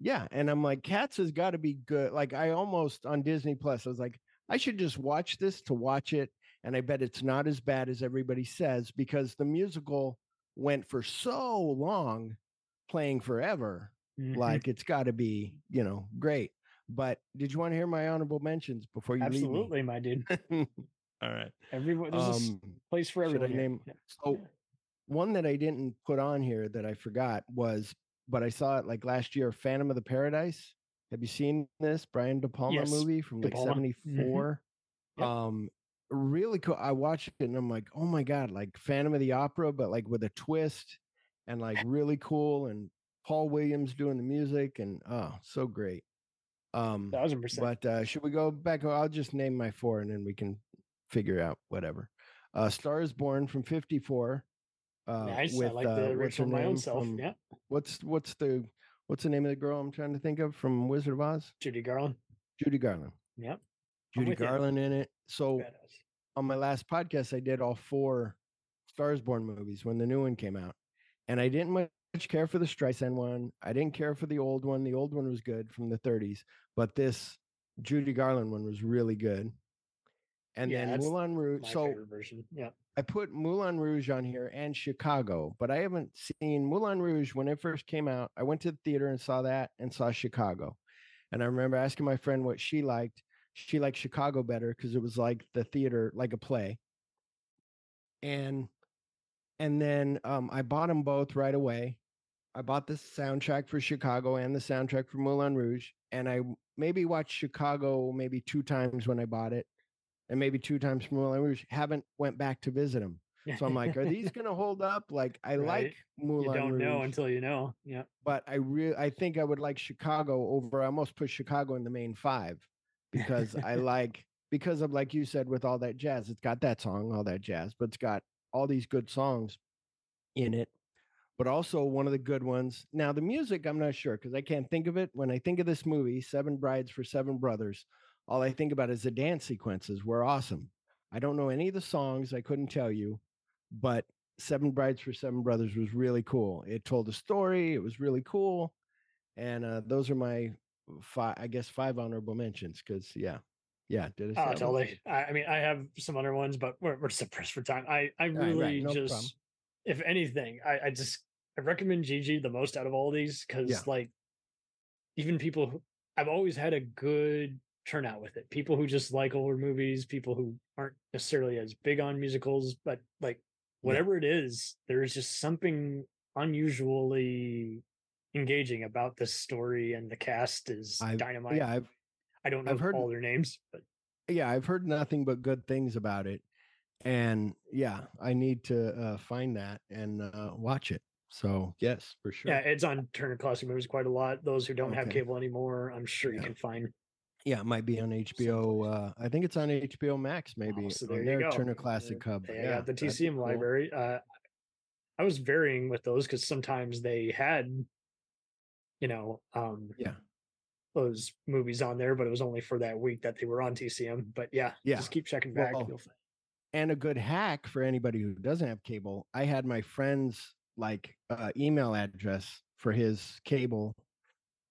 yeah, and I'm like, Cats has got to be good. Like I almost on Disney Plus, I was like, I should just watch this to watch it, and I bet it's not as bad as everybody says because the musical went for so long, playing forever. Mhm. Like it's got to be, you know, great. But did you want to hear my honorable mentions before you leave? Absolutely, my dude. *laughs* All right. Everyone, there's a s- Um, place for should I everyone. name- Yeah. So one that I didn't put on here that I forgot was, but I saw it like last year, Phantom of the Paradise. Have you seen this Brian De Palma Yes, movie from De like Palma. Mhm. '74? Yep. Um, really cool. I watched it and I'm like, oh my god, like Phantom of the Opera, but like with a twist, and like really cool. And Paul Williams doing the music, and oh, so great. Um, Thousand percent. but uh, should we go back? I'll just name my four, and then we can figure out whatever. Uh, Star is Born from '54. Uh, nice. With, I like uh, the Rachel her my own self. from- Yeah, What's what's the what's the name of the girl I'm trying to think of from Wizard of Oz? Judy Garland. Judy Garland. Yep. Judy. Garland in it. So Badass. on my last podcast, I did all four Stars Born movies when the new one came out, and I didn't much care for the Streisand one. I didn't care for the old one. The old one was good from the 30s, but this Judy Garland one was really good. And Yeah, then Moulin Rouge. So version. Yeah. I put Moulin Rouge on here and Chicago, but I haven't seen Moulin Rouge when it first came out. I went to the theater and saw that and saw Chicago. And I remember asking my friend what she liked. She liked Chicago better because it was like the theater, like a play. And and then um, I bought them both right away. I bought the soundtrack for Chicago and the soundtrack for Moulin Rouge, and I maybe watched Chicago maybe two times when I bought it, and maybe two times for Moulin Rouge. Haven't went back to visit them, so I'm like, are these *laughs* going to hold up? Like I Right. like Moulin Rouge. you don't Rouge, know until you know. Yeah. but I really I think I would like Chicago over. I almost put Chicago in the main five because I *laughs* like because of like you said with all that jazz. It's got that song, all that jazz, but it's got all these good songs in it. But also one of the good ones. Now the music, I'm not sure because I can't think of it. When I think of this movie, Seven Brides for Seven Brothers, all I think about is the dance sequences were awesome. I don't know any of the songs. I couldn't tell you, but Seven Brides for Seven Brothers was really cool. It told a story. It was really cool, and uh, those are my five. I guess five honorable mentions because yeah, yeah. Did I? say Oh, totally. I, I mean, I have some other ones, but we're, we're just pressed for time. I, I right, right, really no just, problem. If anything, I, I just, I recommend Gigi the most out of all these because, Yeah. like, even people who I've always had a good turnout with it. People who just like older movies, people who aren't necessarily as big on musicals, but like, whatever it is, there's just something unusually engaging about this story, and the cast is I've, dynamite. Yeah, I've I don't know I've heard- all their names, but yeah, I've heard nothing but good things about it, and yeah, I need to uh, find that and uh, watch it. So yes, for sure. Yeah, it's on Turner Classic Movies quite a lot. Those who don't have cable anymore, I'm sure you can find. Yeah, it might be on HBO. Uh, I think it's on HBO Max, maybe Oh, so there you go. Turner Classic Hub. They yeah, the TCM library. Uh, I was varying with those because sometimes they had, you know, um, Yeah. those movies on there, but it was only for that week that they were on TCM. But yeah, Yeah. just keep checking back. Well, you'll find- and a good hack for anybody who doesn't have cable. I had my friend's like uh, email address for his cable,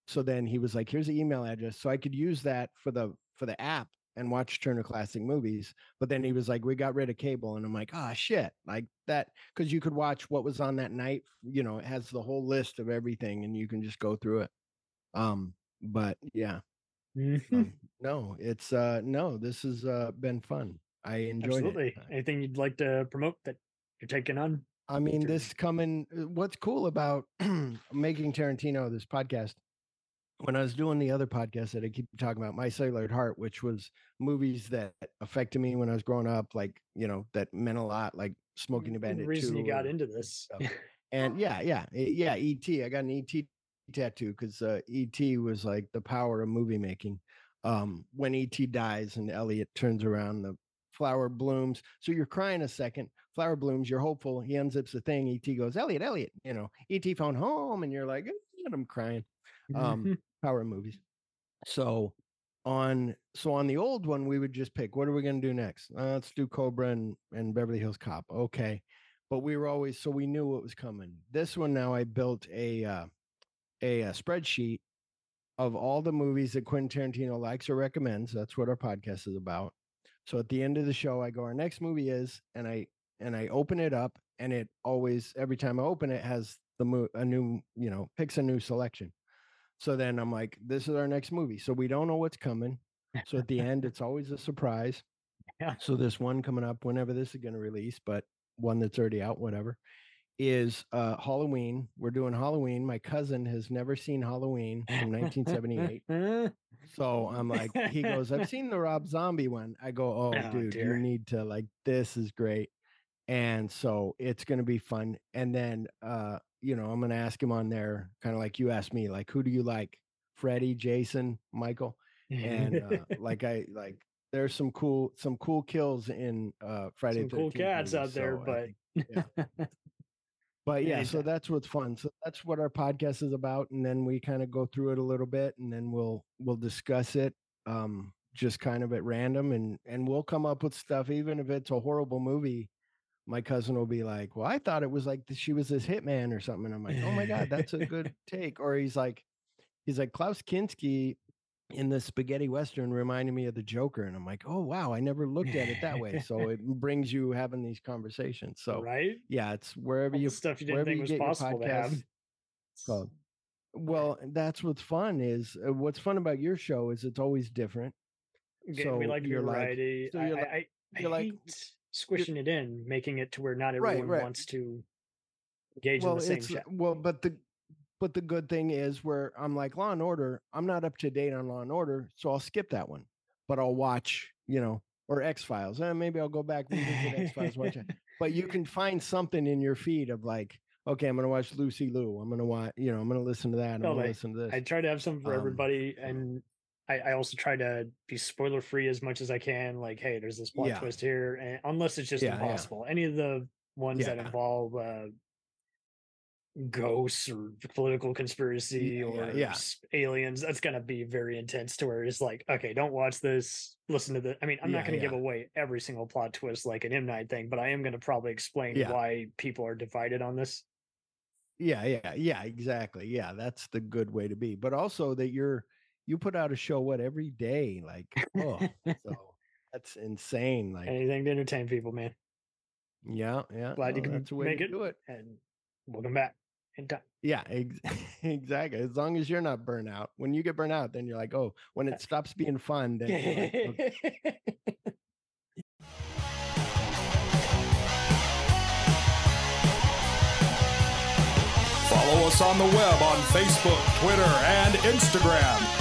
so then he was like, "Here's the email address," so I could use that for the for the app and watch Turner Classic Movies. But then he was like, "We got rid of cable," and I'm like, "Ah, shit!" Like that because you could watch what was on that night. You know, it has the whole list of everything, and you can just go through it. Um, but yeah, Mhm. um, no, it's uh no, this has uh been fun. I enjoyed Absolutely. it. Anything you'd like to promote that you're taking on? I mean, this coming. uh, What's cool about *clears throat* making Tarantino this podcast? When I was doing the other podcast that I keep talking about, My Cellular Heart, which was movies that affected me when I was growing up, like you know, that meant a lot, like Smoking the The Bandit. reason you got into this. *laughs* And yeah, yeah, eh, yeah. ET. I got an ET tattoo because uh, ET was like the power of movie making. um, when ET dies and Elliot turns around, the flower blooms. So you're crying a second, flower blooms, you're hopeful. He unzips the thing. ET goes, Elliot, Elliot, you know, ET phone home, and you're like, and I'm crying. Um, *laughs* power movies. So on so on the old one, we would just pick what are we going to do next? Uh, let's do Cobra and, and Beverly Hills Cop. Okay, but we were always so we knew what was coming. This one now, I built a uh, a, a spreadsheet of all the movies that Quentin Tarantino likes or recommends. That's what our podcast is about. So at the end of the show, I go, our next movie is, and I and I open it up, and it always every time I open it has the mo- a new you know picks a new selection. So then I'm like, this is our next movie. So we don't know what's coming. So at the end, it's always a surprise. *laughs* Yeah. So this one coming up, whenever this is going to release, but one that's already out, whatever, is uh Halloween. We're doing Halloween. My cousin has never seen Halloween from 1978. So I'm like, he goes, I've *laughs* seen the Rob Zombie one. I go, oh, Oh, dude, dear. you need to like this is great. And so it's gonna be fun. And then uh, you know, I'm gonna ask him on there, kind of like you asked me, like, who do you like? Freddie, Jason, Michael. And uh, *laughs* like I like there's some cool some cool kills in uh Friday Some cool cats movies, out there, so but think- yeah. *laughs* But yeah, so that's what's fun. So that's what our podcast is about, and then we kind of go through it a little bit, and then we'll we'll discuss it, um, just kind of at random, and and we'll come up with stuff, even if it's a horrible movie. My cousin will be like, "Well, I thought it was like she was this hitman or something." And I'm like, "Oh my god, that's a *laughs* good take." Or he's like, he's like Klaus Kinski in the spaghetti western reminded me of the Joker, and I'm like, "Oh wow, I never looked at it that way." *laughs* So it brings you having these conversations. So right? yeah, it's wherever All you stuff you didn't think you was your possible to have. called. Well, that's what's fun is uh, what's fun about your show is it's always different. So we like like- variety. so you're I, like- I, I you're like- hate squishing it in, making it to where not Right, everyone right. wants to engage well, in the same it's chat. well, but the but the good thing is where I'm like Law and Order. I'm not up to date on Law and Order, so I'll skip that one. But I'll watch, you know, or X Files. And maybe I'll go back revisit X Files. Watch it. *laughs* But you can find something in your feed of like, okay, I'm gonna watch Lucy Liu. I'm gonna watch, you know, I'm gonna listen to that. I'm No, gonna like, listen to this. I try to have something for Um, everybody, and I, I also try to be spoiler free as much as I can. Like, hey, there's this plot Yeah. twist here, and unless it's just Yeah, yeah. impossible. Any of the ones that involve uh, ghosts or political conspiracy yeah, or yeah. s- aliens, that's gonna be very intense. To where it's like, okay, don't watch this. Listen to the. I mean, I'm Yeah, not gonna give away every single plot twist like an M Night thing, but I am gonna probably explain Yeah. why people are divided on this. Yeah, yeah, yeah, exactly. Yeah, that's the good way to be. But also that you're you put out a show what every day, like oh, *laughs* so that's insane. Like Anything to entertain people, man. yeah, yeah. Glad you can that's the way make to it. do it. And welcome back. And time. Yeah, ex- *laughs* exactly. As long as you're not burnt out. When you get burnt out, then you're like, oh, when it uh, stops being fun, then you're like, oh, okay. *laughs* Follow us on the web on Facebook, Twitter, and Instagram.